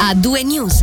A due news.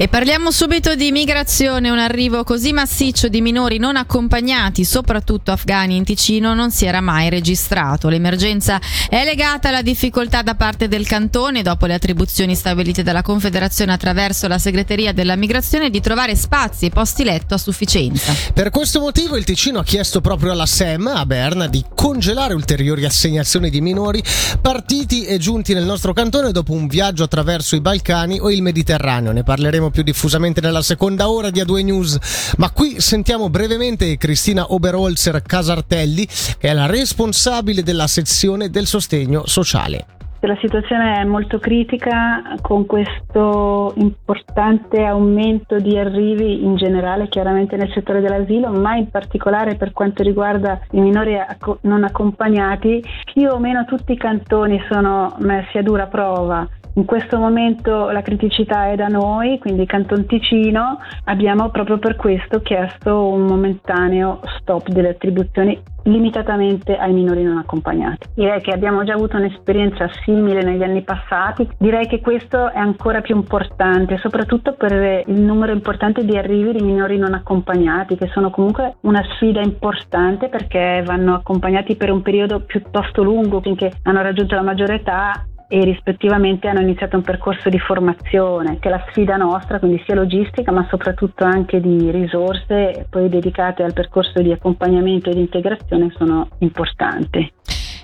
E parliamo subito di migrazione. Un arrivo così massiccio di minori non accompagnati, soprattutto afghani in Ticino, non si era mai registrato. L'emergenza è legata alla difficoltà da parte del cantone, dopo le attribuzioni stabilite dalla Confederazione attraverso la segreteria della migrazione, di trovare spazi e posti letto a sufficienza. Per questo motivo il Ticino ha chiesto proprio alla SEM, a Berna, di congelare ulteriori assegnazioni di minori partiti e giunti nel nostro cantone dopo un viaggio attraverso i Balcani o il Mediterraneo. Ne parleremo più diffusamente nella seconda ora di A2 News, ma qui sentiamo brevemente Cristina Oberholzer Casartelli, che è la responsabile della sezione del sostegno sociale. La situazione è molto critica con questo importante aumento di arrivi in generale, chiaramente nel settore dell'asilo, ma in particolare per quanto riguarda i minori non accompagnati. Più o meno tutti i cantoni sono messi a dura prova in questo momento la criticità è da noi, quindi Canton Ticino, abbiamo proprio per questo chiesto un momentaneo stop delle attribuzioni limitatamente ai minori non accompagnati. Direi che abbiamo già avuto un'esperienza simile negli anni passati, direi che questo è ancora più importante, soprattutto per il numero importante di arrivi di minori non accompagnati, che sono comunque una sfida importante perché vanno accompagnati per un periodo piuttosto lungo finché hanno raggiunto la maggiore età e rispettivamente hanno iniziato un percorso di formazione che è la sfida nostra, quindi sia logistica ma soprattutto anche di risorse poi dedicate al percorso di accompagnamento e di integrazione sono importanti.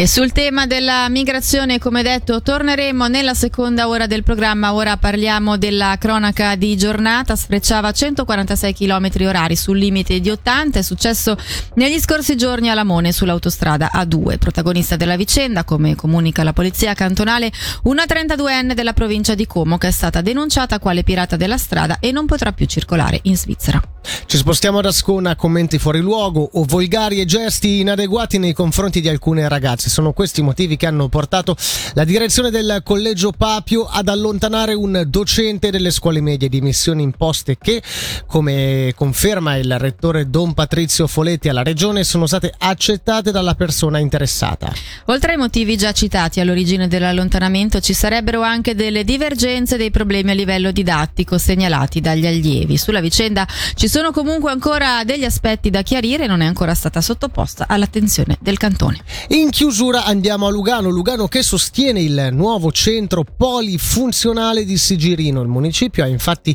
E sul tema della migrazione, come detto, torneremo nella seconda ora del programma. Ora parliamo della cronaca di giornata. Sfrecciava 146 km orari sul limite di 80. È successo negli scorsi giorni a Lamone sull'autostrada A2. Protagonista della vicenda, come comunica la polizia cantonale, una 32enne della provincia di Como che è stata denunciata quale pirata della strada e non potrà più circolare in Svizzera. Ci spostiamo ad Ascona, commenti fuori luogo o volgari e gesti inadeguati nei confronti di alcune ragazze. Sono questi i motivi che hanno portato la direzione del collegio Papio ad allontanare un docente delle scuole medie di missioni imposte che, come conferma il rettore Don Patrizio Foletti alla regione, sono state accettate dalla persona interessata. Oltre ai motivi già citati all'origine dell'allontanamento ci sarebbero anche delle divergenze dei problemi a livello didattico segnalati dagli allievi. Sulla vicenda ci sono comunque ancora degli aspetti da chiarire non è ancora stata sottoposta all'attenzione del cantone. In chiusura andiamo a Lugano, Lugano che sostiene il nuovo centro polifunzionale di Sigirino. Il municipio ha infatti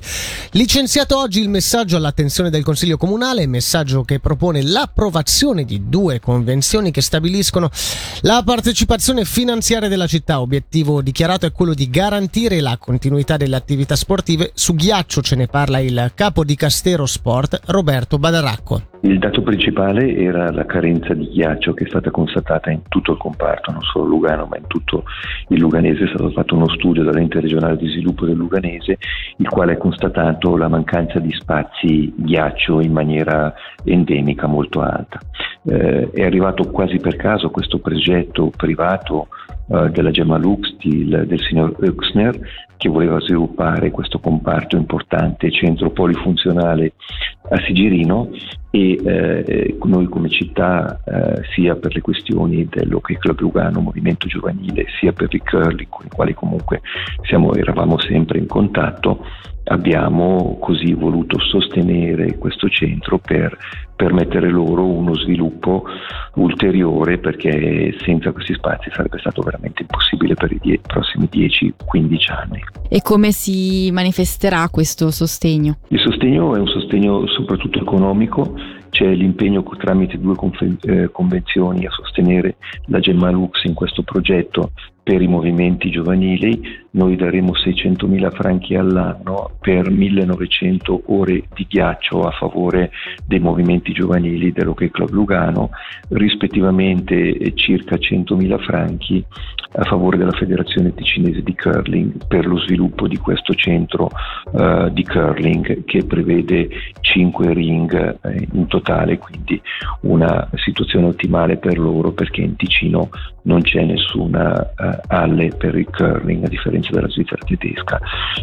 licenziato oggi il messaggio all'attenzione del Consiglio Comunale, messaggio che propone l'approvazione di due convenzioni che stabiliscono la partecipazione finanziaria della città. Obiettivo dichiarato è quello di garantire la continuità delle attività sportive. Su ghiaccio ce ne parla il capo di Castero Sport Sport Roberto Badaracco. Il dato principale era la carenza di ghiaccio che è stata constatata in tutto il comparto, non solo Lugano, ma in tutto il Luganese. È stato fatto uno studio dall'ente regionale di sviluppo del Luganese, il quale ha constatato la mancanza di spazi ghiaccio in maniera endemica molto alta. Eh, è arrivato quasi per caso questo progetto privato eh, della Gemma Lux, del, signor Uxner, che voleva sviluppare questo comparto importante, centro polifunzionale a Sigirino e eh, noi come città, eh, sia per le questioni dell'Hockey Club Lugano, movimento giovanile, sia per i curling con i quali comunque siamo, eravamo sempre in contatto, abbiamo così voluto sostenere questo centro per permettere loro uno sviluppo ulteriore perché senza questi spazi sarebbe stato veramente impossibile per i die- prossimi 10-15 anni. E come si manifesterà questo sostegno? Il sostegno è un sostegno soprattutto economico c'è l'impegno tramite due eh, convenzioni a sostenere la Gemma Lux in questo progetto per i movimenti giovanili, noi daremo 600.000 franchi all'anno per 1900 ore di ghiaccio a favore dei movimenti giovanili dell'Hockey Club Lugano, rispettivamente circa 100.000 franchi a favore della Federazione Ticinese di Curling per lo sviluppo di questo centro uh, di curling che prevede 5 ring eh, in totale, quindi una situazione ottimale per loro perché in Ticino non c'è nessuna uh, alle per il curling a differenza della Svizzera tedesca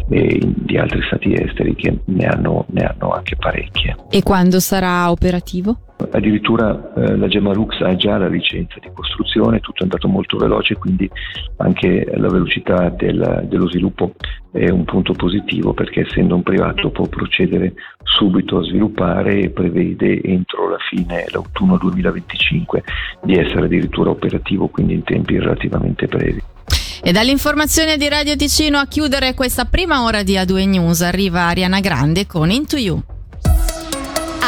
e di altri stati esteri che ne hanno, ne hanno anche parecchie. E quando sarà operativo? Addirittura eh, la Gemalux ha già la licenza di costruzione, tutto è andato molto veloce, quindi anche la velocità del, dello sviluppo è un punto positivo perché essendo un privato può procedere subito a sviluppare e prevede entro la fine, l'autunno 2025, di essere addirittura operativo, quindi in tempi relativamente brevi. E dall'informazione di Radio Ticino a chiudere questa prima ora di A2 News arriva Ariana Grande con Into You.